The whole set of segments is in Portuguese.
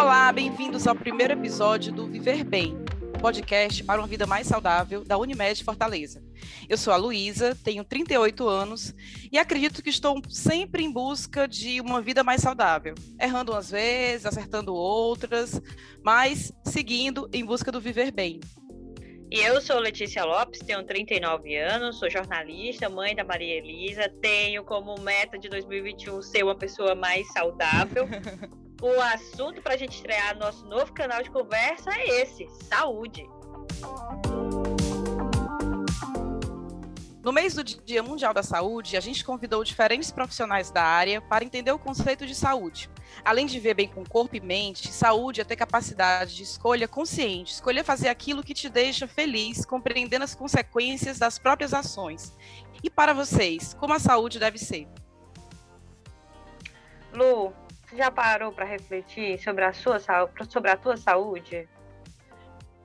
Olá, bem-vindos ao primeiro episódio do Viver Bem, podcast para uma vida mais saudável da Unimed Fortaleza. Eu sou a Luísa, tenho 38 anos e acredito que estou sempre em busca de uma vida mais saudável, errando umas vezes, acertando outras, mas seguindo em busca do viver bem. E eu sou Letícia Lopes, tenho 39 anos, sou jornalista, mãe da Maria Elisa, tenho como meta de 2021 ser uma pessoa mais saudável. o assunto para a gente estrear nosso novo canal de conversa é esse: saúde. No mês do Dia Mundial da Saúde, a gente convidou diferentes profissionais da área para entender o conceito de saúde. Além de ver bem com corpo e mente, saúde é ter capacidade de escolha consciente, escolher fazer aquilo que te deixa feliz, compreendendo as consequências das próprias ações. E para vocês, como a saúde deve ser? Lu, você já parou para refletir sobre a sua sobre a tua saúde?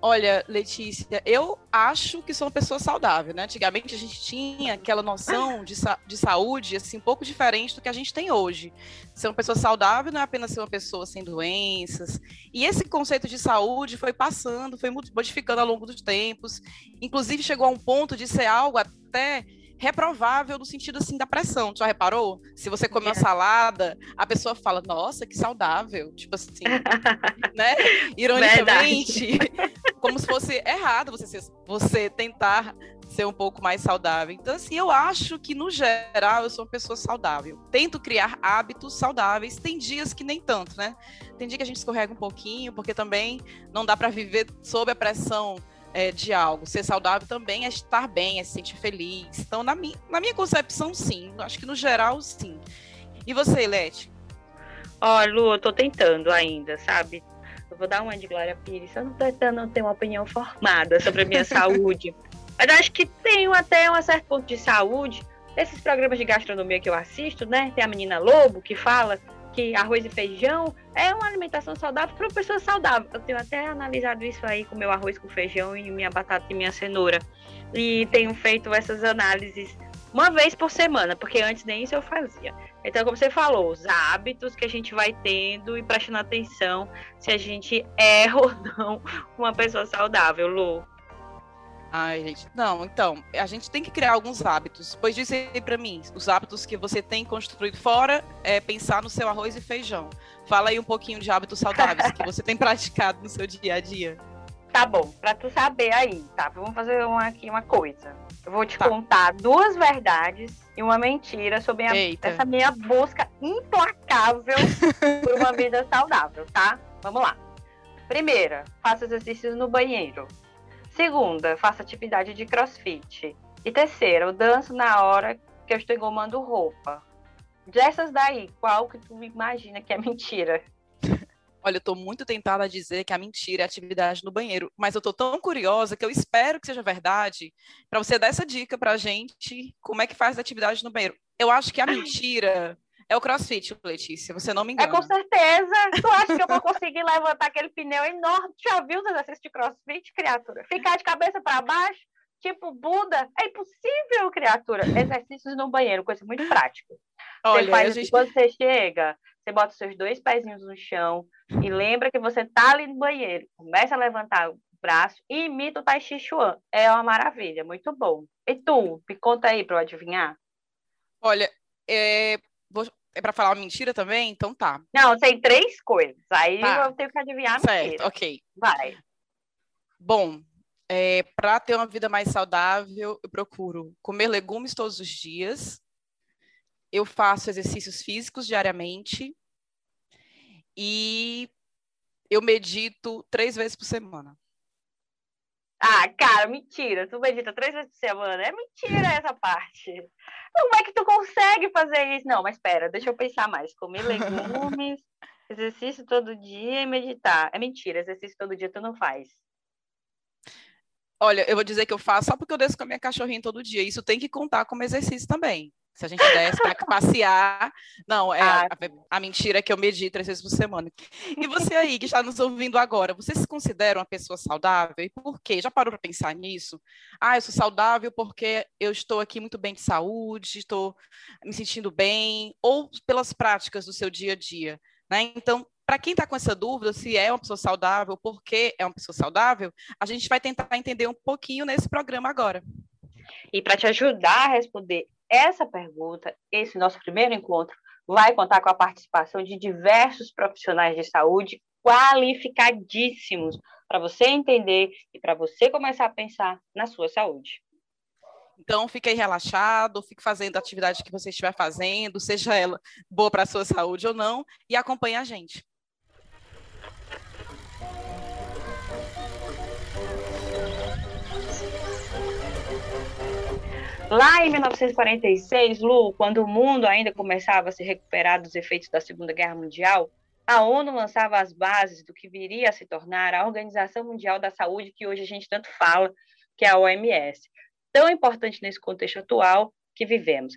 Olha, Letícia, eu acho que sou uma pessoa saudável, né? Antigamente a gente tinha aquela noção de, sa de saúde, assim, um pouco diferente do que a gente tem hoje. Ser uma pessoa saudável não é apenas ser uma pessoa sem doenças. E esse conceito de saúde foi passando, foi modificando ao longo dos tempos. Inclusive chegou a um ponto de ser algo até reprovável no sentido assim da pressão. Tu já reparou? Se você come uma é. salada, a pessoa fala, nossa, que saudável. Tipo assim, né? Ironicamente, como se fosse errado você, você tentar ser um pouco mais saudável. Então, assim, eu acho que, no geral, eu sou uma pessoa saudável. Tento criar hábitos saudáveis. Tem dias que nem tanto, né? Tem dia que a gente escorrega um pouquinho, porque também não dá para viver sob a pressão é, de algo. Ser saudável também é estar bem, é se sentir feliz. Então, na, mi na minha concepção, sim. Acho que no geral, sim. E você, Lete? Olha, Lu, eu tô tentando ainda, sabe? Eu vou dar uma de Glória Pires. Eu não tô tentando ter uma opinião formada sobre a minha saúde. Mas acho que tenho até um certo ponto de saúde. Esses programas de gastronomia que eu assisto, né? Tem a menina Lobo que fala que arroz e feijão é uma alimentação saudável para uma pessoa saudável. Eu tenho até analisado isso aí com meu arroz com feijão e minha batata e minha cenoura. E tenho feito essas análises uma vez por semana, porque antes nem isso eu fazia. Então, como você falou, os hábitos que a gente vai tendo e prestando atenção se a gente é ou não uma pessoa saudável, Lu. Ai, gente, não, então, a gente tem que criar alguns hábitos. Pois diz aí para mim, os hábitos que você tem construído fora é pensar no seu arroz e feijão. Fala aí um pouquinho de hábitos saudáveis que você tem praticado no seu dia a dia. Tá bom, para tu saber aí, tá? Vamos fazer uma, aqui uma coisa. Eu vou te tá. contar duas verdades e uma mentira sobre a, essa minha busca implacável por uma vida saudável, tá? Vamos lá. Primeira, faça exercícios no banheiro. Segunda, faço atividade de crossfit. E terceira, eu danço na hora que eu estou engomando roupa. Dessas daí, qual que tu imagina que é mentira? Olha, eu estou muito tentada a dizer que a mentira é a atividade no banheiro, mas eu estou tão curiosa que eu espero que seja verdade para você dar essa dica para a gente como é que faz a atividade no banheiro. Eu acho que a mentira é o crossfit, Letícia, você não me engana. É com certeza. Tu acha que eu vou conseguir levantar aquele pneu enorme? Já viu os exercícios de crossfit, criatura? Ficar de cabeça para baixo, tipo Buda? É impossível, criatura. Exercícios no banheiro, coisa muito prática. Olha, você faz gente... quando você chega, você bota os seus dois pezinhos no chão e lembra que você tá ali no banheiro. Começa a levantar o braço e imita o Tai Chi Chuan. É uma maravilha, muito bom. E tu, me conta aí para eu adivinhar. Olha, é, Vou, é para falar uma mentira também? Então tá. Não, tem três coisas. Aí tá. eu tenho que adivinhar a certo, mentira. ok. Vai. Bom, é, para ter uma vida mais saudável, eu procuro comer legumes todos os dias. Eu faço exercícios físicos diariamente. E eu medito três vezes por semana. Ah, cara, mentira. Tu medita três vezes por semana. É mentira essa parte. Como é que tu consegue fazer isso? Não, mas espera, deixa eu pensar mais. Comer legumes, exercício todo dia e meditar. É mentira, exercício todo dia tu não faz. Olha, eu vou dizer que eu faço só porque eu desço com a minha cachorrinha todo dia. Isso tem que contar como exercício também. Se a gente desce para passear. Não, é ah, a, a, mentira que eu medito três vezes por semana. E você aí, que está nos ouvindo agora, você se considera uma pessoa saudável? E por quê? Já parou para pensar nisso? Ah, eu sou saudável porque eu estou aqui muito bem de saúde, estou me sentindo bem, ou pelas práticas do seu dia a dia. Né? Então, para quem está com essa dúvida, se é uma pessoa saudável, por que é uma pessoa saudável, a gente vai tentar entender um pouquinho nesse programa agora. E para te ajudar a responder essa pergunta, esse nosso primeiro encontro vai contar com a participação de diversos profissionais de saúde qualificadíssimos para você entender e para você começar a pensar na sua saúde. Então, fique aí relaxado, fique fazendo a atividade que você estiver fazendo, seja ela boa para a sua saúde ou não, e acompanhe a gente. Lá em 1946, Lu, quando o mundo ainda começava a se recuperar dos efeitos da Segunda Guerra Mundial, a ONU lançava as bases do que viria a se tornar a Organização Mundial da Saúde, que hoje a gente tanto fala, que é a OMS, tão importante nesse contexto atual que vivemos.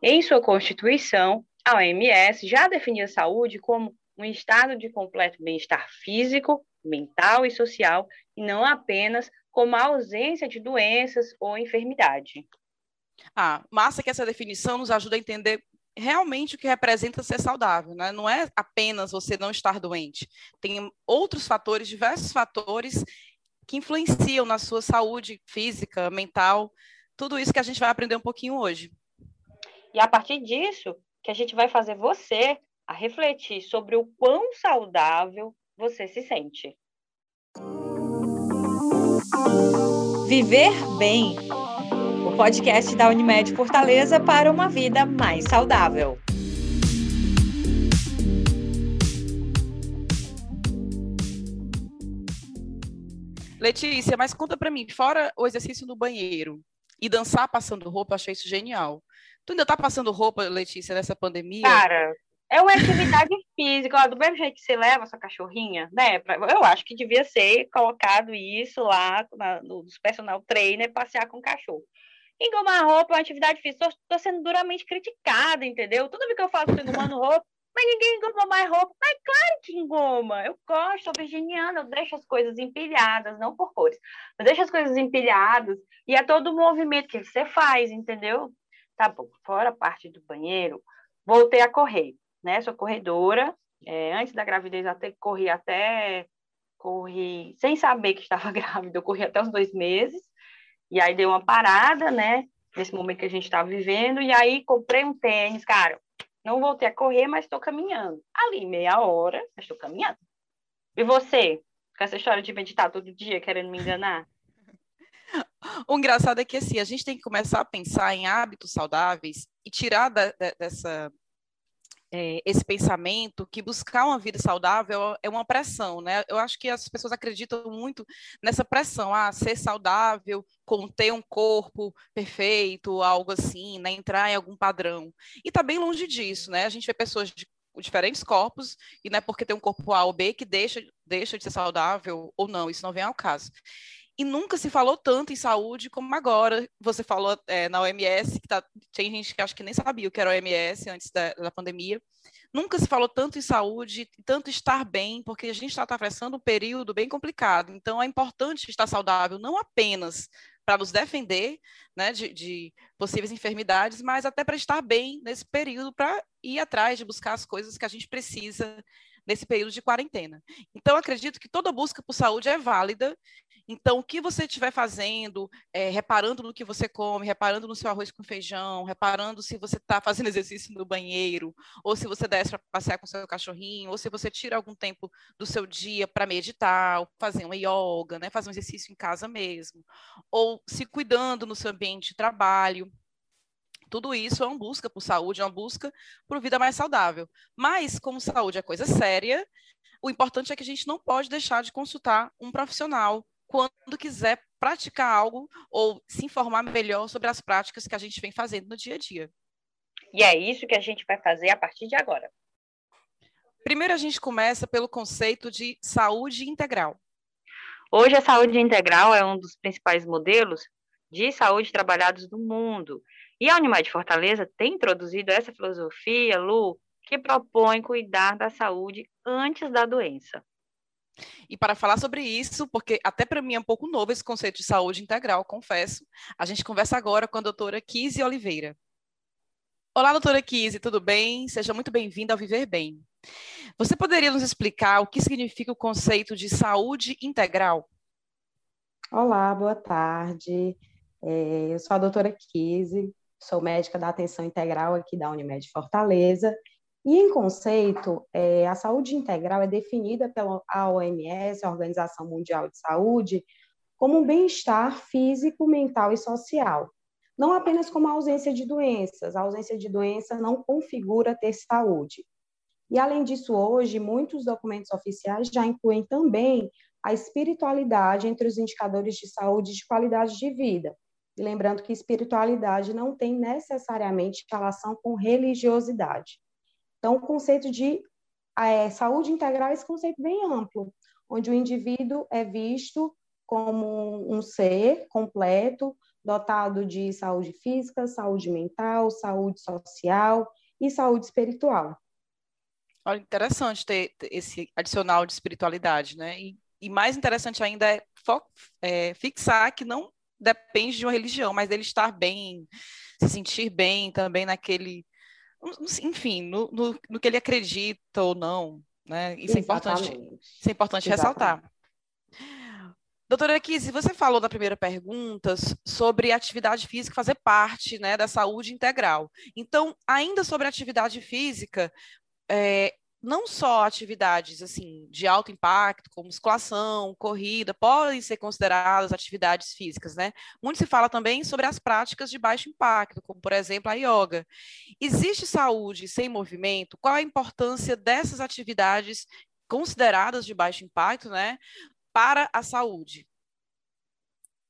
Em sua Constituição, a OMS já definia a saúde como um estado de completo bem-estar físico, mental e social, e não apenas como a ausência de doenças ou enfermidade. Ah, massa que essa definição nos ajuda a entender realmente o que representa ser saudável, né? Não é apenas você não estar doente. Tem outros fatores, diversos fatores que influenciam na sua saúde física, mental, tudo isso que a gente vai aprender um pouquinho hoje. E a partir disso, que a gente vai fazer você a refletir sobre o quão saudável você se sente. Viver bem podcast da Unimed Fortaleza para uma vida mais saudável. Letícia, mas conta para mim, fora o exercício no banheiro e dançar passando roupa, eu achei isso genial. Tu ainda tá passando roupa, Letícia, nessa pandemia? Cara, é uma atividade física, ó, do mesmo jeito que você leva sua cachorrinha, né? Eu acho que devia ser colocado isso lá na, nos personal trainer, passear com o cachorro. Engomar roupa é uma atividade física. Estou sendo duramente criticada, entendeu? Vez que eu falo que engomando roupa, mas ninguém engoma mais roupa. Mas claro que engoma. Eu gosto, sou virginiana, eu deixo as coisas empilhadas, não por cores. Eu deixo as coisas empilhadas e é todo o movimento que você faz, entendeu? Tá bom, fora a parte do banheiro, voltei a correr, né? Sou corredora. É, antes da gravidez, até corri até corri sem saber que estava grávida, eu corri até os dois meses. E aí deu uma parada, né? Nesse momento que a gente está vivendo. E aí comprei um tênis, cara. Não voltei a correr, mas estou caminhando. Ali, meia hora, mas estou caminhando. E você? Com essa história de meditar todo dia, querendo me enganar? O engraçado é que assim, a gente tem que começar a pensar em hábitos saudáveis e tirar da, da, dessa é, esse pensamento que buscar uma vida saudável é uma pressão, né? Eu acho que as pessoas acreditam muito nessa pressão, ah, ser saudável, conter um corpo perfeito, algo assim, né? Entrar em algum padrão. E está bem longe disso, né? A gente vê pessoas de diferentes corpos e não é porque tem um corpo A ou B que deixa, deixa de ser saudável ou não, isso não vem ao caso. E nunca se falou tanto em saúde como agora. Você falou é, na OMS, que tá, tem gente que acho que nem sabia o que era OMS antes da, da pandemia. Nunca se falou tanto em saúde, tanto estar bem, porque a gente está atravessando um período bem complicado. Então, é importante estar saudável, não apenas para nos defender né, de, de, possíveis enfermidades, mas até para estar bem nesse período, para ir atrás de buscar as coisas que a gente precisa nesse período de quarentena. Então, acredito que toda busca por saúde é válida então, o que você estiver fazendo, é, reparando no que você come, reparando no seu arroz com feijão, reparando se você está fazendo exercício no banheiro, ou se você desce para passear com seu cachorrinho, ou se você tira algum tempo do seu dia para meditar, fazer uma yoga, né, fazer um exercício em casa mesmo, ou se cuidando no seu ambiente de trabalho. Tudo isso é uma busca por saúde, é uma busca por vida mais saudável. Mas, como saúde é coisa séria, o importante é que a gente não pode deixar de consultar um profissional quando quiser praticar algo ou se informar melhor sobre as práticas que a gente vem fazendo no dia a dia. E é isso que a gente vai fazer a partir de agora. Primeiro, a gente começa pelo conceito de saúde integral. Hoje, a saúde integral é um dos principais modelos de saúde trabalhados no mundo. E a Unimed Fortaleza tem introduzido essa filosofia, Lu, que propõe cuidar da saúde antes da doença. E para falar sobre isso, porque até para mim é um pouco novo esse conceito de saúde integral, confesso, a gente conversa agora com a doutora Kise Oliveira. Olá, doutora Kise, tudo bem? Seja muito bem-vinda ao Viver Bem. Você poderia nos explicar o que significa o conceito de saúde integral? Olá, boa tarde. É, eu sou a doutora Kise, sou médica da atenção integral aqui da Unimed Fortaleza. E em conceito, é, a saúde integral é definida pela OMS, a Organização Mundial de Saúde, como um bem-estar físico, mental e social. Não apenas como a ausência de doenças. A ausência de doença não configura ter saúde. E, além disso, hoje, muitos documentos oficiais já incluem também a espiritualidade entre os indicadores de saúde e de qualidade de vida. E lembrando que espiritualidade não tem necessariamente relação com religiosidade. Então, o conceito de é, saúde integral é esse conceito bem amplo, onde o indivíduo é visto como um ser completo, dotado de saúde física, saúde mental, saúde social e saúde espiritual. Olha, interessante ter esse adicional de espiritualidade, né? E, e mais interessante ainda é, é, fixar que não depende de uma religião, mas dele estar bem, se sentir bem também naquele enfim, no, no, no, que ele acredita ou não, né? Isso é importante, isso é importante ressaltar. Doutora Kise, você falou na primeira pergunta sobre atividade física fazer parte né, da saúde integral. Então, ainda sobre atividade física, é, não só atividades assim de alto impacto, como musculação, corrida, podem ser consideradas atividades físicas, né? Muito se fala também sobre as práticas de baixo impacto, como por exemplo a yoga. Existe saúde sem movimento? Qual a importância dessas atividades consideradas de baixo impacto, né, para a saúde?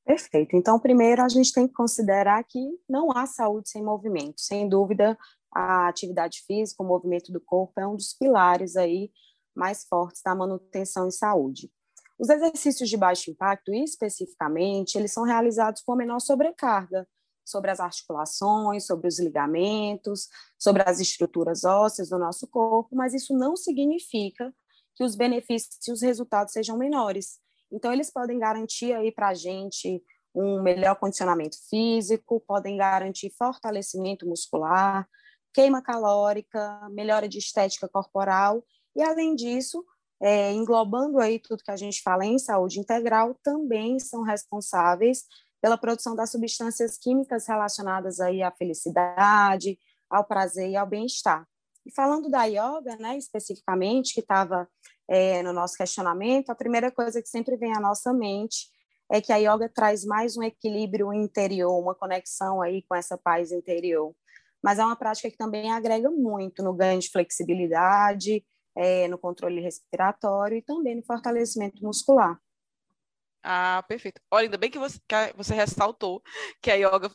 Perfeito. Então, primeiro a gente tem que considerar que não há saúde sem movimento. Sem dúvida, a atividade física, o movimento do corpo é um dos pilares aí mais fortes da manutenção em saúde. Os exercícios de baixo impacto, especificamente, eles são realizados com menor sobrecarga sobre as articulações, sobre os ligamentos, sobre as estruturas ósseas do nosso corpo, mas isso não significa que os benefícios e os resultados sejam menores. Então, eles podem garantir aí para a gente um melhor condicionamento físico, podem garantir fortalecimento muscular, queima calórica, melhora de estética corporal e, além disso, é, englobando aí tudo que a gente fala em saúde integral, também são responsáveis pela produção das substâncias químicas relacionadas aí à felicidade, ao prazer e ao bem-estar. E falando da yoga, né, especificamente, que estava é, no nosso questionamento, a primeira coisa que sempre vem à nossa mente é que a yoga traz mais um equilíbrio interior, uma conexão aí com essa paz interior mas é uma prática que também agrega muito no ganho de flexibilidade, é, no controle respiratório e também no fortalecimento muscular. Ah, perfeito. Olha, ainda bem que você, que você ressaltou que a yoga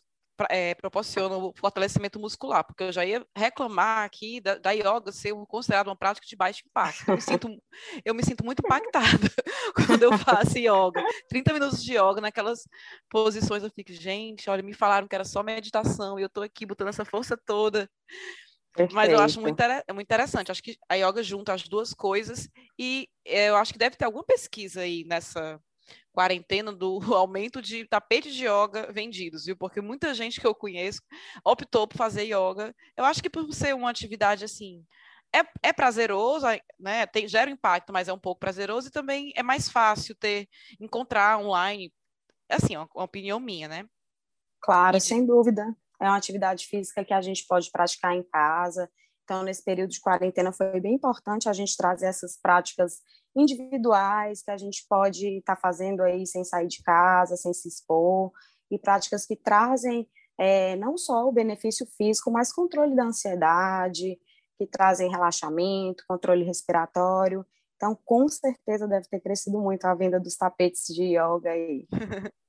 é, proporciona o fortalecimento muscular, porque eu já ia reclamar aqui da, da yoga ser considerada uma prática de baixo impacto. Eu me sinto, eu me sinto muito impactada quando eu faço yoga. 30 minutos de yoga naquelas posições, eu fico, gente, olha, me falaram que era só meditação e eu estou aqui botando essa força toda. Perfeito. Mas eu acho muito, muito interessante. Acho que a yoga junta as duas coisas e é, eu acho que deve ter alguma pesquisa aí nessa quarentena do aumento de tapetes de yoga vendidos, viu? Porque muita gente que eu conheço optou por fazer yoga. Eu acho que por ser uma atividade assim, é, é prazeroso, né? Tem, gera impacto, mas é um pouco prazeroso e também é mais fácil ter encontrar online. Assim, uma, uma opinião minha, né? Claro, e, sem dúvida. É uma atividade física que a gente pode praticar em casa. Então, nesse período de quarentena, foi bem importante a gente trazer essas práticas individuais que a gente pode estar tá fazendo aí sem sair de casa, sem se expor, e práticas que trazem é, não só o benefício físico, mas controle da ansiedade, que trazem relaxamento, controle respiratório. Então, com certeza deve ter crescido muito a venda dos tapetes de yoga aí.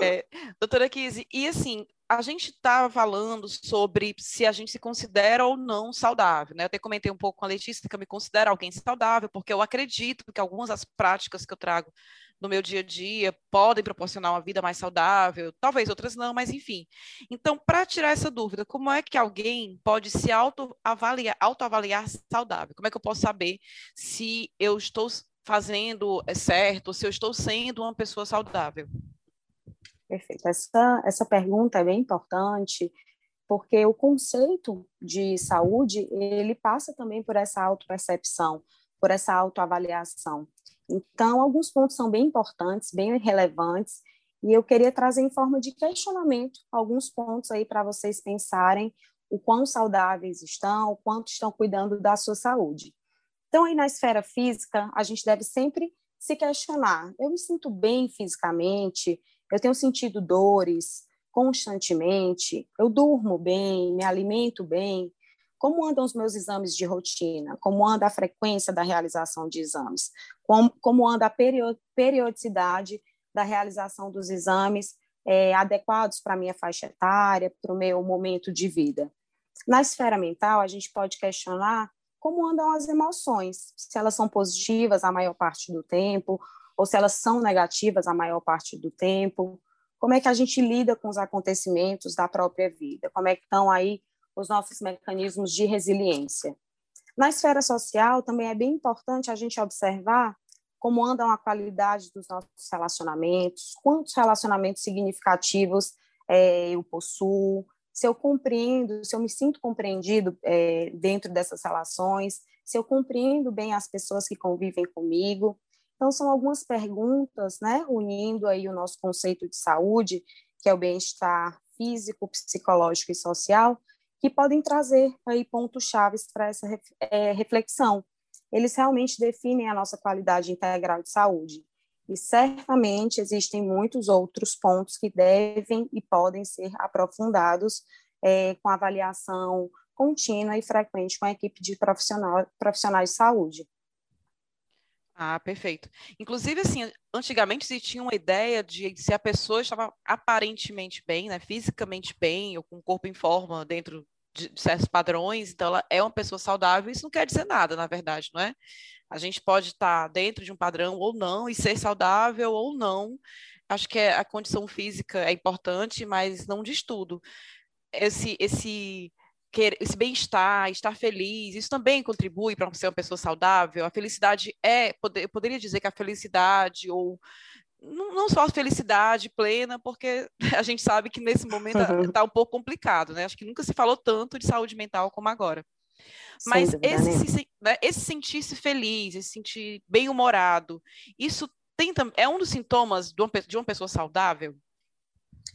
É, doutora Kise, e assim, a gente estava falando sobre se a gente se considera ou não saudável, né? Eu até comentei um pouco com a Letícia que eu me considero alguém saudável, porque eu acredito que algumas das práticas que eu trago no meu dia a dia podem proporcionar uma vida mais saudável, talvez outras não, mas enfim. Então, para tirar essa dúvida, como é que alguém pode se autoavaliar, autoavaliar saudável? Como é que eu posso saber se eu estou fazendo é certo, se eu estou sendo uma pessoa saudável? Perfeito. Essa, essa pergunta é bem importante, porque o conceito de saúde, ele passa também por essa autopercepção, por essa autoavaliação. Então, alguns pontos são bem importantes, bem relevantes, e eu queria trazer em forma de questionamento alguns pontos aí para vocês pensarem o quão saudáveis estão, o quanto estão cuidando da sua saúde. Então, aí na esfera física, a gente deve sempre se questionar: eu me sinto bem fisicamente? Eu tenho sentido dores constantemente? Eu durmo bem? Me alimento bem? Como andam os meus exames de rotina? Como anda a frequência da realização de exames? Como, como anda a periodicidade da realização dos exames é, adequados para a minha faixa etária, para o meu momento de vida? Na esfera mental, a gente pode questionar como andam as emoções, se elas são positivas a maior parte do tempo, ou se elas são negativas a maior parte do tempo, como é que a gente lida com os acontecimentos da própria vida, como é que estão aí os nossos mecanismos de resiliência. Na esfera social, também é bem importante a gente observar como andam a qualidade dos nossos relacionamentos, quantos relacionamentos significativos é, eu possuo, se eu compreendo, se eu me sinto compreendido é, dentro dessas relações, se eu compreendo bem as pessoas que convivem comigo. Então, são algumas perguntas, né, unindo aí o nosso conceito de saúde, que é o bem-estar físico, psicológico e social, que podem trazer aí pontos chaves para essa é, reflexão. Eles realmente definem a nossa qualidade integral de saúde. E certamente existem muitos outros pontos que devem e podem ser aprofundados é, com avaliação contínua e frequente com a equipe de profissional, profissionais de saúde. Ah, perfeito. Inclusive, assim, antigamente se tinha uma ideia de se a pessoa estava aparentemente bem, né, fisicamente bem, ou com o corpo em forma dentro de certos padrões, então ela é uma pessoa saudável, isso não quer dizer nada, na verdade, não é? A gente pode estar dentro de um padrão ou não e ser saudável ou não. Acho que é, a condição física é importante, mas não diz tudo. Esse, esse, esse bem-estar, estar feliz, isso também contribui para ser uma pessoa saudável. A felicidade é, eu poderia dizer que a felicidade ou não só a felicidade plena, porque a gente sabe que nesse momento está um pouco complicado, né? Acho que nunca se falou tanto de saúde mental como agora. Mas esse, se, né, esse sentir-se feliz, esse sentir bem-humorado, isso tem, é um dos sintomas de uma pessoa saudável?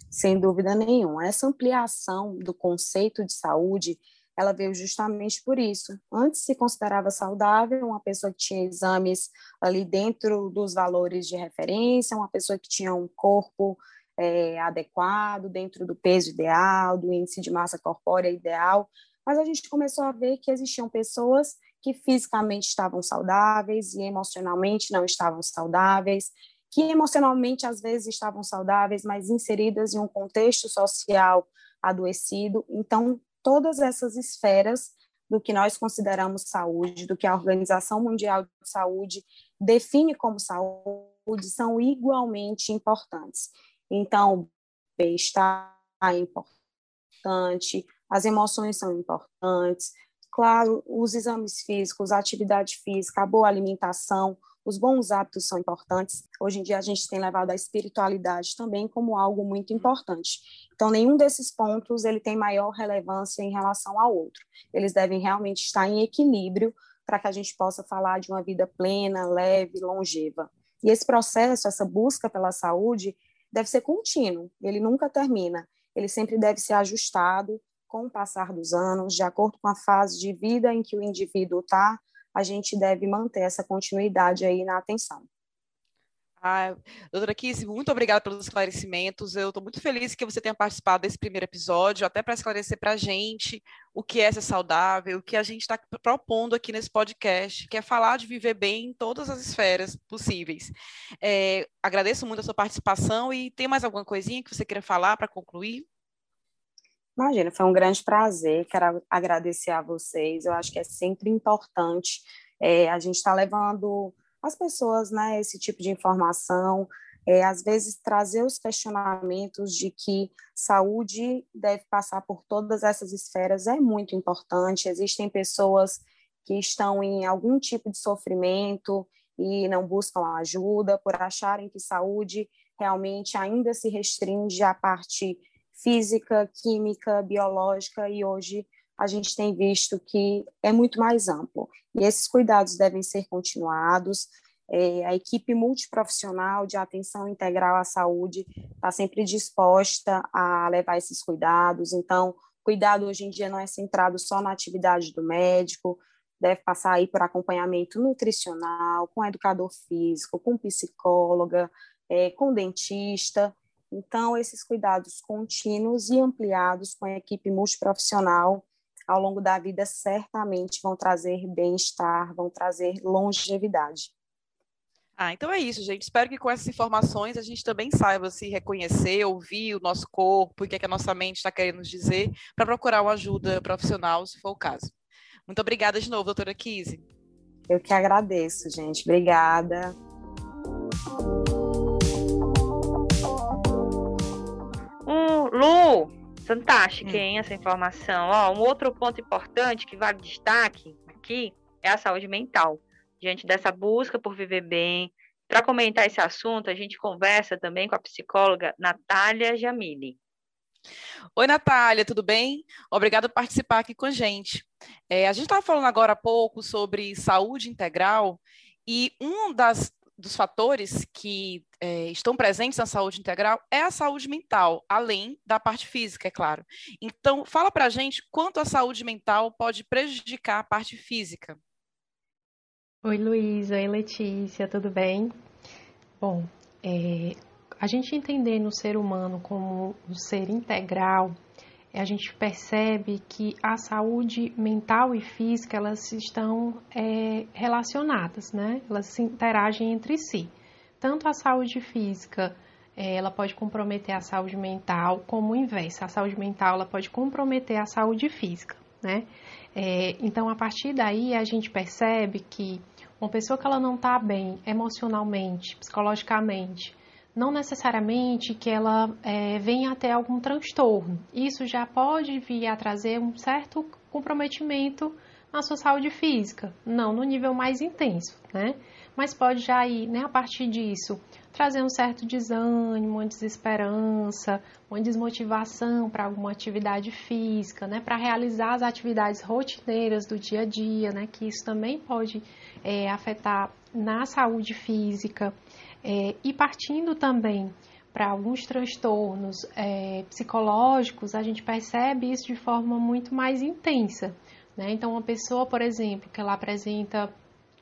Sem dúvida nenhuma. Essa ampliação do conceito de saúde, ela veio justamente por isso. Antes se considerava saudável uma pessoa que tinha exames ali dentro dos valores de referência, uma pessoa que tinha um corpo é, adequado, dentro do peso ideal, do índice de massa corpórea ideal, mas a gente começou a ver que existiam pessoas que fisicamente estavam saudáveis e emocionalmente não estavam saudáveis, que emocionalmente às vezes estavam saudáveis, mas inseridas em um contexto social adoecido. Então, todas essas esferas do que nós consideramos saúde, do que a Organização Mundial de Saúde define como saúde, são igualmente importantes. Então, bem-estar é importante, as emoções são importantes, claro, os exames físicos, a atividade física, a boa alimentação, os bons hábitos são importantes. Hoje em dia a gente tem levado a espiritualidade também como algo muito importante. Então nenhum desses pontos ele tem maior relevância em relação ao outro. Eles devem realmente estar em equilíbrio para que a gente possa falar de uma vida plena, leve, longeva. E esse processo, essa busca pela saúde, deve ser contínuo. Ele nunca termina. Ele sempre deve ser ajustado com o passar dos anos, de acordo com a fase de vida em que o indivíduo está, a gente deve manter essa continuidade aí na atenção. Ah, doutora Kiss, muito obrigada pelos esclarecimentos. Eu estou muito feliz que você tenha participado desse primeiro episódio, até para esclarecer para a gente o que é ser saudável, o que a gente está propondo aqui nesse podcast, que é falar de viver bem em todas as esferas possíveis. É, agradeço muito a sua participação e tem mais alguma coisinha que você queira falar para concluir? Imagina, foi um grande prazer. Quero agradecer a vocês. Eu acho que é sempre importante é, a gente estar tá levando as pessoas, né, esse tipo de informação. É, às vezes trazer os questionamentos de que saúde deve passar por todas essas esferas é muito importante. Existem pessoas que estão em algum tipo de sofrimento e não buscam ajuda por acharem que saúde realmente ainda se restringe à parte física, química, biológica, e hoje a gente tem visto que é muito mais amplo. E esses cuidados devem ser continuados. É, a equipe multiprofissional de atenção integral à saúde está sempre disposta a levar esses cuidados. Então, cuidado hoje em dia não é centrado só na atividade do médico, deve passar aí por acompanhamento nutricional, com educador físico, com psicóloga, é, com dentista. Então, esses cuidados contínuos e ampliados com a equipe multiprofissional ao longo da vida certamente vão trazer bem-estar, vão trazer longevidade. Ah, então é isso, gente. Espero que com essas informações a gente também saiba se reconhecer, ouvir o nosso corpo o que, é que a nossa mente está querendo nos dizer, para procurar uma ajuda profissional, se for o caso. Muito obrigada de novo, doutora Kise. Eu que agradeço, gente. Obrigada. Lu, fantástica, hum. hein, essa informação. Ó, um outro ponto importante que vale destaque aqui é a saúde mental. Diante dessa busca por viver bem, para comentar esse assunto, a gente conversa também com a psicóloga Natália Jamili. Oi, Natália, tudo bem? Obrigada por participar aqui com a gente. É, a gente estava falando agora há pouco sobre saúde integral e um das, dos fatores que é, estão presentes na saúde integral é a saúde mental, além da parte física, é claro. Então, fala para a gente quanto a saúde mental pode prejudicar a parte física. Oi, Luísa. Oi, Letícia. Tudo bem? Bom, é, a gente entendendo o ser humano como um ser integral, a gente percebe que a saúde mental e física elas estão é, relacionadas, né? Elas se interagem entre si. Tanto a saúde física é, ela pode comprometer a saúde mental, como o inverso. A saúde mental ela pode comprometer a saúde física, né? É, então, a partir daí, a gente percebe que uma pessoa que ela não está bem emocionalmente, psicologicamente, não necessariamente que ela é, venha a ter algum transtorno. Isso já pode vir a trazer um certo comprometimento na sua saúde física, não no nível mais intenso, né? Mas pode já ir, né, a partir disso, trazer um certo desânimo, uma desesperança, uma desmotivação para alguma atividade física, né, para realizar as atividades rotineiras do dia a dia, né, que isso também pode é, afetar na saúde física. É, e partindo também para alguns transtornos é, psicológicos, a gente percebe isso de forma muito mais intensa. Né? Então, uma pessoa, por exemplo, que ela apresenta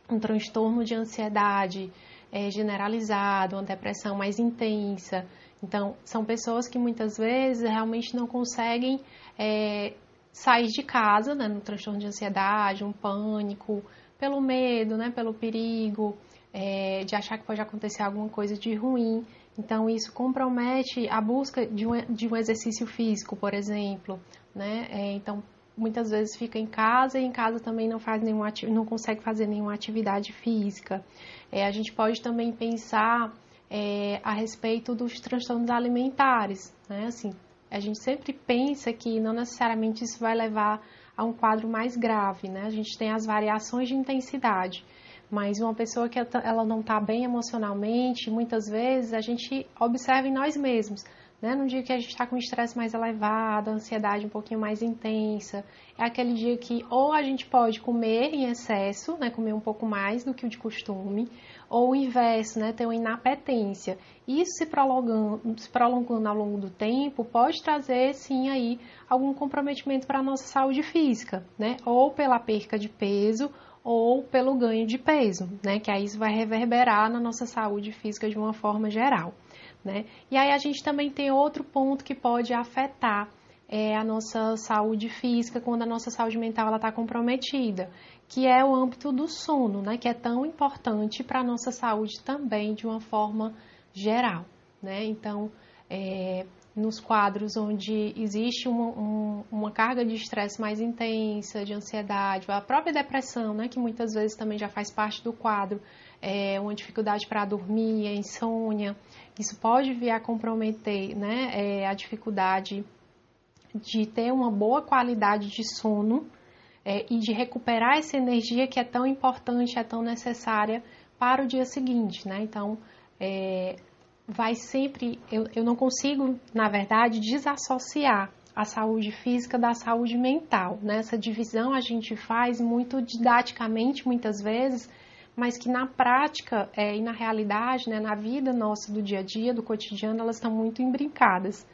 um transtorno de ansiedade é, generalizado, uma depressão mais intensa. Então, são pessoas que muitas vezes realmente não conseguem é, sair de casa, né, no transtorno de ansiedade, um pânico, pelo medo, né, pelo perigo, é, de achar que pode acontecer alguma coisa de ruim. Então, isso compromete a busca de um, de um exercício físico, por exemplo. Né? É, então, muitas vezes fica em casa e em casa também não faz nenhuma não consegue fazer nenhuma atividade física. É, a gente pode também pensar é, a respeito dos transtornos alimentares. Né? Assim, a gente sempre pensa que não necessariamente isso vai levar a um quadro mais grave. Né? A gente tem as variações de intensidade. Mas uma pessoa que ela não está bem emocionalmente, muitas vezes a gente observa em nós mesmos. Né? No dia que a gente está com estresse mais elevado, ansiedade um pouquinho mais intensa, é aquele dia que ou a gente pode comer em excesso, né? comer um pouco mais do que o de costume, ou o inverso, né? ter uma inapetência. Isso se prolongando, se prolongando ao longo do tempo pode trazer sim aí algum comprometimento para a nossa saúde física, né? ou pela perca de peso, ou pelo ganho de peso, né? Que aí isso vai reverberar na nossa saúde física de uma forma geral, né? E aí a gente também tem outro ponto que pode afetar é, a nossa saúde física quando a nossa saúde mental está comprometida, que é o âmbito do sono, né? Que é tão importante para a nossa saúde também de uma forma geral, né? Então, é, nos quadros onde existe uma, um, uma carga de estresse mais intensa, de ansiedade, a própria depressão, né, que muitas vezes também já faz parte do quadro, é uma dificuldade para dormir, a insônia, isso pode vir a comprometer né, é, a dificuldade de ter uma boa qualidade de sono é, e de recuperar essa energia que é tão importante, é tão necessária para o dia seguinte, né? Então, é, vai sempre, eu, eu não consigo, na verdade, desassociar a saúde física da saúde mental. Né? Essa divisão a gente faz muito didaticamente, muitas vezes, mas que na prática é, e na realidade, né, na vida nossa do dia a dia, do cotidiano, elas estão muito embrincadas.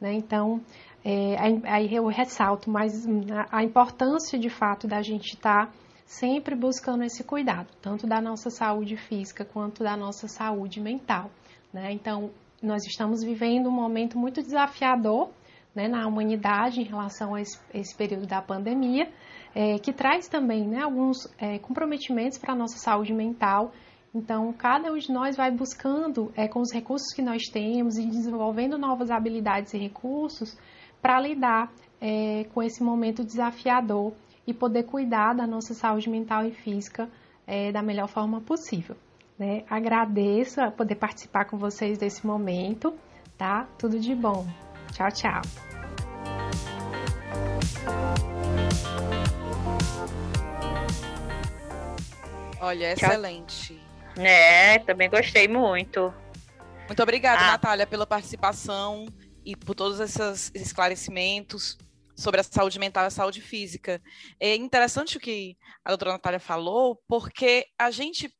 Né? Então, é, aí eu ressalto mais a importância de fato da gente estar tá sempre buscando esse cuidado, tanto da nossa saúde física quanto da nossa saúde mental. Né? Então, nós estamos vivendo um momento muito desafiador né, na humanidade em relação a esse, esse período da pandemia, é, que traz também né, alguns é, comprometimentos para a nossa saúde mental. Então, cada um de nós vai buscando, é, com os recursos que nós temos e desenvolvendo novas habilidades e recursos para lidar é, com esse momento desafiador e poder cuidar da nossa saúde mental e física é, da melhor forma possível. Né? Agradeço a poder participar com vocês desse momento, tá? Tudo de bom. Tchau, tchau. Olha, excelente. É, também gostei muito. Muito obrigada, ah. Natália, pela participação e por todos esses esclarecimentos sobre a saúde mental e a saúde física. É interessante o que a doutora Natália falou, porque a gente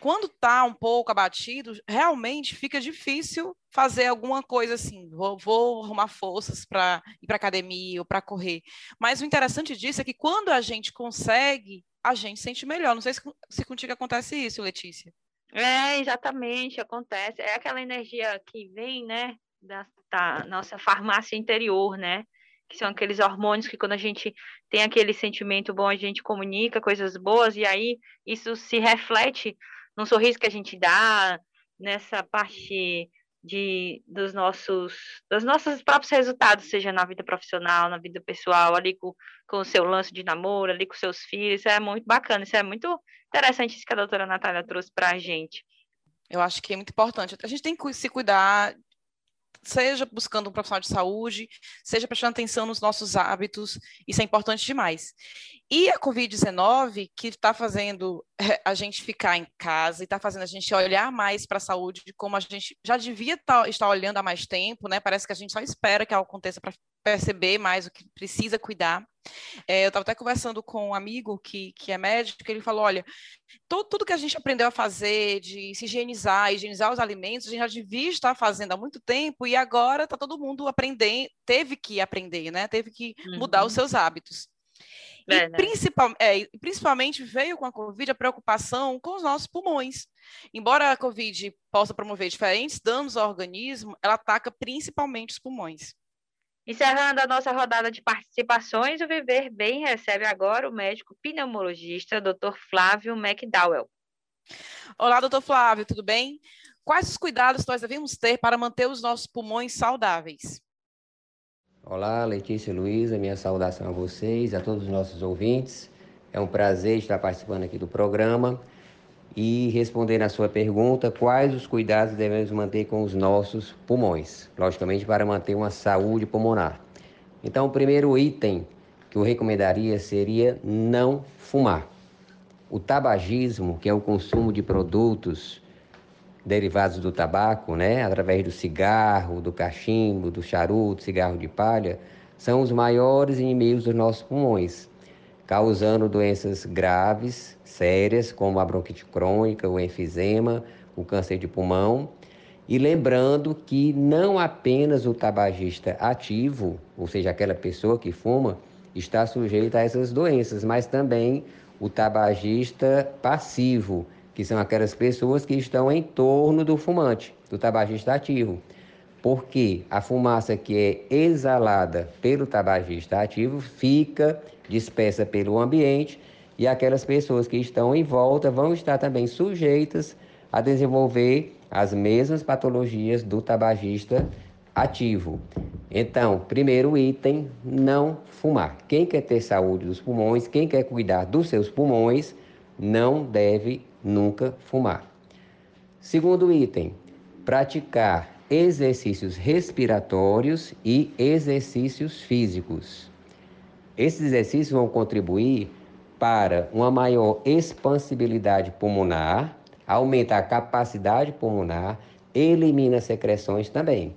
quando está um pouco abatido, realmente fica difícil fazer alguma coisa assim. Vou, vou arrumar forças para ir para academia ou para correr. Mas o interessante disso é que quando a gente consegue, a gente sente melhor. Não sei se, se contigo acontece isso, Letícia. É, exatamente, acontece. É aquela energia que vem, né, da, da nossa farmácia interior, né? que são aqueles hormônios que quando a gente tem aquele sentimento bom, a gente comunica coisas boas, e aí isso se reflete no sorriso que a gente dá, nessa parte de, dos nossos dos nossos próprios resultados, seja na vida profissional, na vida pessoal, ali com, com o seu lance de namoro, ali com seus filhos, isso é muito bacana, isso é muito interessante isso que a doutora Natália trouxe para a gente. Eu acho que é muito importante. A gente tem que se cuidar seja buscando um profissional de saúde, seja prestando atenção nos nossos hábitos, isso é importante demais. E a Covid-19, que está fazendo eh, a gente ficar em casa e está fazendo a gente olhar mais para a saúde, como a gente já devia tá, estar olhando há mais tempo, né? Parece que a gente só espera que algo aconteça para perceber mais o que precisa cuidar. É, eu estava até conversando com um amigo que, que é médico, que ele falou: olha, todo, tudo que a gente aprendeu a fazer, de se higienizar, higienizar os alimentos, a gente já devia estar fazendo há muito tempo, e agora está todo mundo aprendendo, teve que aprender, né? Teve que uhum. mudar os uhum. seus hábitos. E principal, é, principalmente veio com a Covid a preocupação com os nossos pulmões. Embora a Covid possa promover diferentes danos ao organismo, ela ataca principalmente os pulmões. Encerrando a nossa rodada de participações, o Viver Bem recebe agora o médico pneumologista Dr. Flávio McDowell. Olá, doutor Flávio, tudo bem? Quais os cuidados nós devemos ter para manter os nossos pulmões saudáveis? Olá, Letícia e Luísa, minha saudação a vocês, a todos os nossos ouvintes. É um prazer estar participando aqui do programa e responder a sua pergunta, quais os cuidados devemos manter com os nossos pulmões, logicamente para manter uma saúde pulmonar. Então, o primeiro item que eu recomendaria seria não fumar. O tabagismo, que é o consumo de produtos derivados do tabaco, né, através do cigarro, do cachimbo, do charuto, cigarro de palha, são os maiores inimigos dos nossos pulmões causando doenças graves, sérias, como a bronquite crônica, o enfisema, o câncer de pulmão. E lembrando que não apenas o tabagista ativo, ou seja, aquela pessoa que fuma, está sujeito a essas doenças, mas também o tabagista passivo, que são aquelas pessoas que estão em torno do fumante, do tabagista ativo. Porque a fumaça que é exalada pelo tabagista ativo fica dispersa pelo ambiente e aquelas pessoas que estão em volta vão estar também sujeitas a desenvolver as mesmas patologias do tabagista ativo. Então, primeiro item, não fumar. Quem quer ter saúde dos pulmões, quem quer cuidar dos seus pulmões, não deve nunca fumar. Segundo item, praticar exercícios respiratórios e exercícios físicos. Esses exercícios vão contribuir para uma maior expansibilidade pulmonar, aumentar a capacidade pulmonar, elimina secreções também.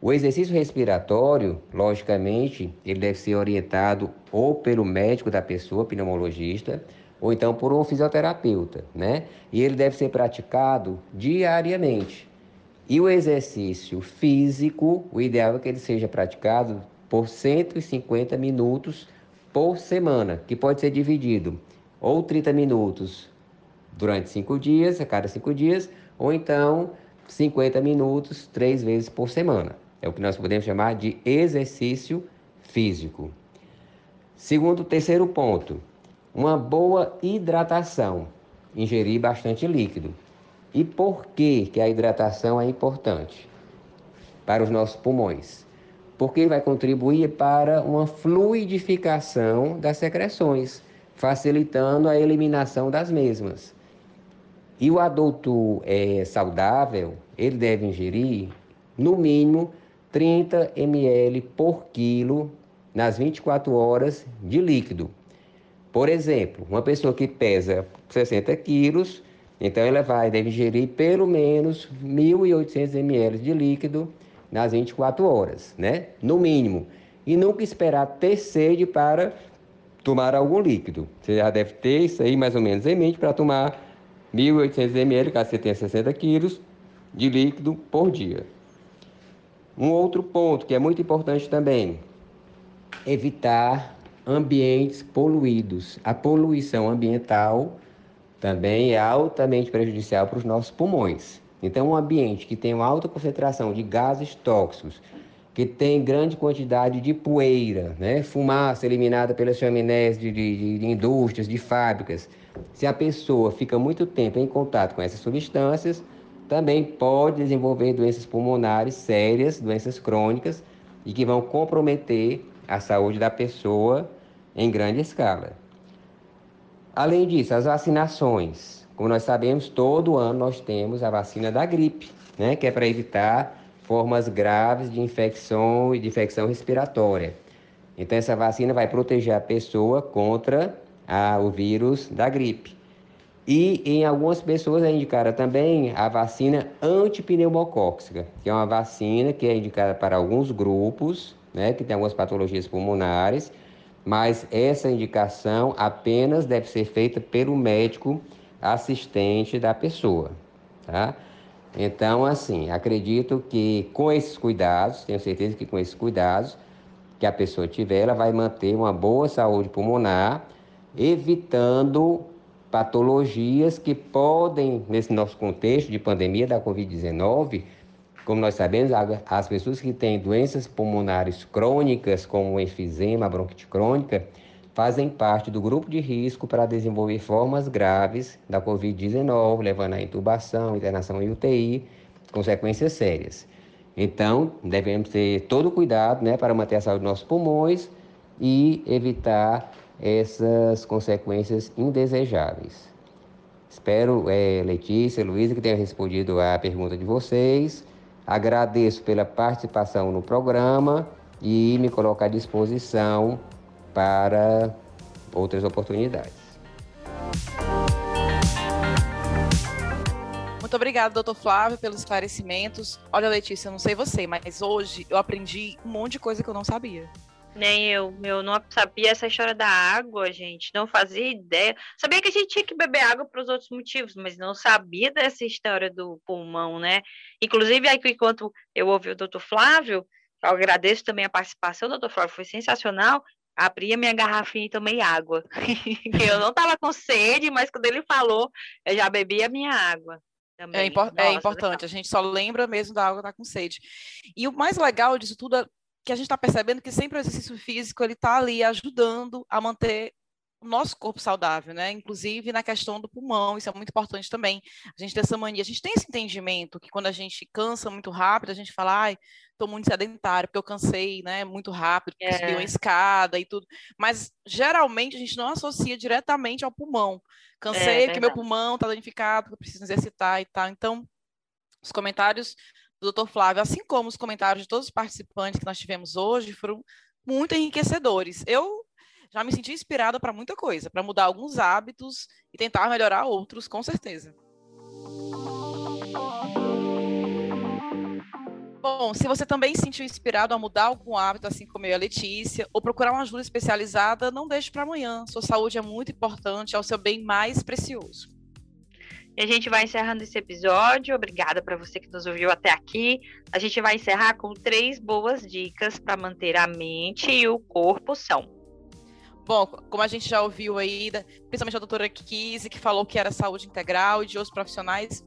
O exercício respiratório, logicamente, ele deve ser orientado ou pelo médico da pessoa, pneumologista, ou então por um fisioterapeuta, né? E ele deve ser praticado diariamente. E o exercício físico, o ideal é que ele seja praticado por 150 minutos por semana, que pode ser dividido ou 30 minutos durante cinco dias, a cada cinco dias, ou então 50 minutos três vezes por semana. É o que nós podemos chamar de exercício físico. Segundo, terceiro ponto, uma boa hidratação. Ingerir bastante líquido. E por que, que a hidratação é importante para os nossos pulmões? Porque vai contribuir para uma fluidificação das secreções, facilitando a eliminação das mesmas. E o adulto é, saudável, ele deve ingerir no mínimo 30 ml por quilo nas 24 horas de líquido. Por exemplo, uma pessoa que pesa 60 quilos, então ela vai, deve ingerir pelo menos 1.800 ml de líquido nas 24 horas, né? No mínimo. E nunca esperar ter sede para tomar algum líquido. Você já deve ter isso aí mais ou menos em mente para tomar 1.800 ml, caso você tenha 60 quilos, de líquido por dia. Um outro ponto que é muito importante também, evitar ambientes poluídos. A poluição ambiental também é altamente prejudicial para os nossos pulmões. Então, um ambiente que tem uma alta concentração de gases tóxicos, que tem grande quantidade de poeira, né? fumaça eliminada pelas chaminés de, de, de indústrias, de fábricas, se a pessoa fica muito tempo em contato com essas substâncias, também pode desenvolver doenças pulmonares sérias, doenças crônicas, e que vão comprometer a saúde da pessoa em grande escala. Além disso, as vacinações. Como nós sabemos, todo ano nós temos a vacina da gripe, né, que é para evitar formas graves de infecção e de infecção respiratória. Então, essa vacina vai proteger a pessoa contra a, o vírus da gripe. E em algumas pessoas é indicada também a vacina antipneumocóxica, que é uma vacina que é indicada para alguns grupos, né, que tem algumas patologias pulmonares, mas essa indicação apenas deve ser feita pelo médico assistente da pessoa, tá? Então, assim, acredito que com esses cuidados, tenho certeza que com esses cuidados que a pessoa tiver, ela vai manter uma boa saúde pulmonar, evitando patologias que podem, nesse nosso contexto de pandemia da Covid-19, como nós sabemos, as pessoas que têm doenças pulmonares crônicas, como o enfisema, bronquite crônica, fazem parte do grupo de risco para desenvolver formas graves da Covid-19, levando à intubação, internação em UTI, consequências sérias. Então, devemos ter todo cuidado né, para manter a saúde dos nossos pulmões e evitar essas consequências indesejáveis. Espero, é, Letícia, Luísa, que tenha respondido à pergunta de vocês. Agradeço pela participação no programa e me coloco à disposição para outras oportunidades. Muito obrigada, doutor Flávio, pelos esclarecimentos. Olha, Letícia, eu não sei você, mas hoje eu aprendi um monte de coisa que eu não sabia. Nem eu. Eu não sabia essa história da água, gente. Não fazia ideia. Sabia que a gente tinha que beber água para os outros motivos, mas não sabia dessa história do pulmão, né? Inclusive, aí, enquanto eu ouvi o doutor Flávio, eu agradeço também a participação do doutor Flávio, foi sensacional. Abri a minha garrafinha e tomei água. eu não estava com sede, mas quando ele falou, eu já bebi a minha água. É, impor é Nossa, é, importante, legal. a gente só lembra mesmo da água estar tá com sede. E o mais legal disso tudo é que a gente está percebendo que sempre o exercício físico ele está ali ajudando a manter o nosso corpo saudável, né? Inclusive na questão do pulmão, isso é muito importante também. A gente tem essa mania, a gente tem esse entendimento que quando a gente cansa muito rápido, a gente fala, ai, estou muito sedentário, porque eu cansei, né, muito rápido, porque é. subi uma escada e tudo. Mas geralmente a gente não associa diretamente ao pulmão. Cansei é, porque meu pulmão está danificado, preciso exercitar e tal. Então, os comentários do doutor Flávio, assim como os comentários de todos os participantes que nós tivemos hoje, foram muito enriquecedores. Eu já me senti inspirada para muita coisa, para mudar alguns hábitos e tentar melhorar outros, com certeza. Bom, se você também se sentiu inspirado a mudar algum hábito, assim como eu e a Letícia, ou procurar uma ajuda especializada, não deixe para amanhã. Sua saúde é muito importante, é o seu bem mais precioso. E a gente vai encerrando esse episódio. Obrigada para você que nos ouviu até aqui. A gente vai encerrar com três boas dicas para manter a mente e o corpo são. Bom, como a gente já ouviu aí, principalmente a doutora Kise, que falou que era saúde integral, e de outros profissionais,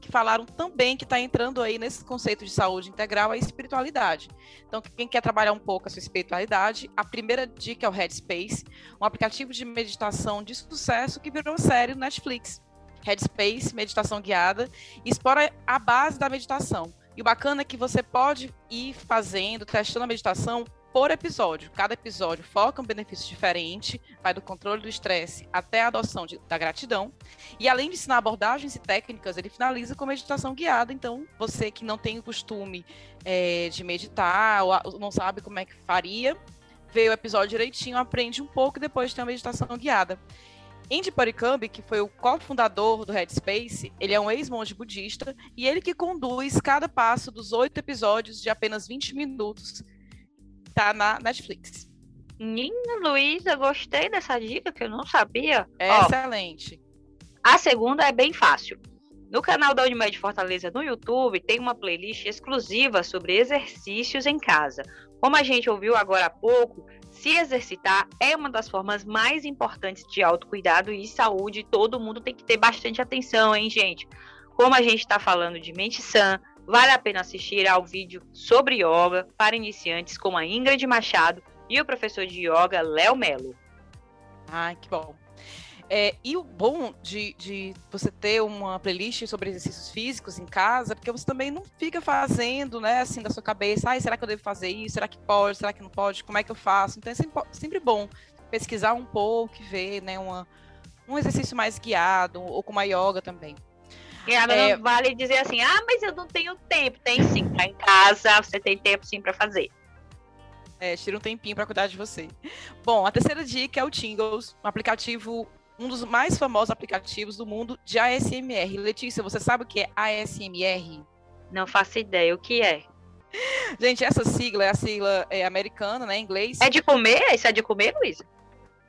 que falaram também que está entrando aí nesse conceito de saúde integral a espiritualidade. Então, quem quer trabalhar um pouco a sua espiritualidade, a primeira dica é o Headspace, um aplicativo de meditação de sucesso que virou série no Netflix. Headspace, meditação guiada, explora a base da meditação. E o bacana é que você pode ir fazendo, testando a meditação por episódio. Cada episódio foca um benefício diferente, vai do controle do estresse até a adoção de, da gratidão. E além de ensinar abordagens e técnicas, ele finaliza com meditação guiada. Então, você que não tem o costume é, de meditar ou não sabe como é que faria, vê o episódio direitinho, aprende um pouco e depois tem a meditação guiada. Andy Parikambhi, que foi o cofundador do Headspace, ele é um ex-monge budista e ele que conduz cada passo dos oito episódios de apenas 20 minutos tá na Netflix. Menina Luísa, gostei dessa dica que eu não sabia. É Ó, excelente. A segunda é bem fácil. No canal da Unimed Fortaleza no YouTube tem uma playlist exclusiva sobre exercícios em casa. Como a gente ouviu agora há pouco, se exercitar é uma das formas mais importantes de autocuidado e saúde. Todo mundo tem que ter bastante atenção, hein, gente? Como a gente está falando de mente sã, Vale a pena assistir ao vídeo sobre yoga para iniciantes com a Ingrid Machado e o professor de yoga Léo Melo. Ai, que bom. É, e o bom de, de, você ter uma playlist sobre exercícios físicos em casa, porque você também não fica fazendo, né, assim, da sua cabeça, ai, será que eu devo fazer isso? Será que pode? Será que não pode? Como é que eu faço? Então é sempre, sempre bom pesquisar um pouco e ver, né, uma, um exercício mais guiado, ou com uma yoga também. E é... não vale dizer assim, ah, mas eu não tenho tempo. Tem sim, tá em casa, você tem tempo sim para fazer. É, tira um tempinho para cuidar de você. Bom, a terceira dica é o Tingles, um aplicativo, um dos mais famosos aplicativos do mundo de ASMR. Letícia, você sabe o que é ASMR? Não faço ideia o que é. Gente, essa sigla é a sigla é, americana, né, em inglês. É de comer? Isso é de comer, Luísa?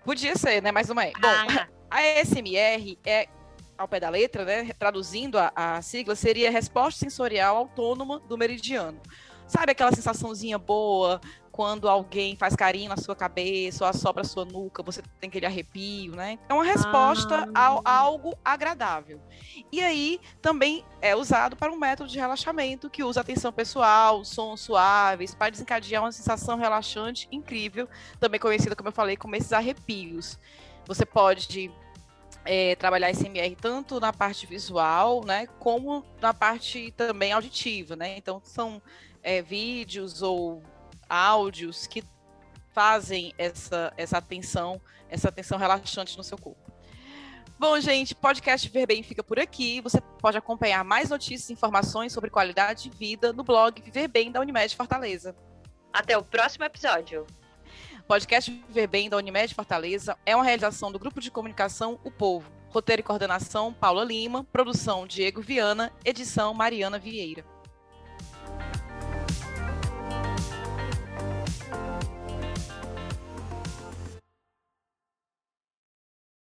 Podia ser, né, mas não é. Bom, ah. a ASMR é ao pé da letra, né, traduzindo a, a sigla, seria resposta sensorial autônoma do meridiano. Sabe aquela sensaçãozinha boa quando alguém faz carinho na sua cabeça ou assopra a sua nuca, você tem aquele arrepio, né? É uma resposta ah. a algo agradável. E aí também é usado para um método de relaxamento que usa atenção pessoal, sons suaves, para desencadear uma sensação relaxante incrível, também conhecida, como eu falei, como esses arrepios. Você pode é, trabalhar SMR tanto na parte visual, né, como na parte também auditiva, né? Então são é, vídeos ou áudios que fazem essa, essa atenção, essa atenção relaxante no seu corpo. Bom, gente, podcast Viver Bem fica por aqui. Você pode acompanhar mais notícias e informações sobre qualidade de vida no blog Viver Bem da Unimed Fortaleza. Até o próximo episódio. Podcast Viver Bem da Unimed Fortaleza é uma realização do Grupo de Comunicação O Povo. Roteiro e coordenação Paula Lima, produção Diego Viana, edição Mariana Vieira.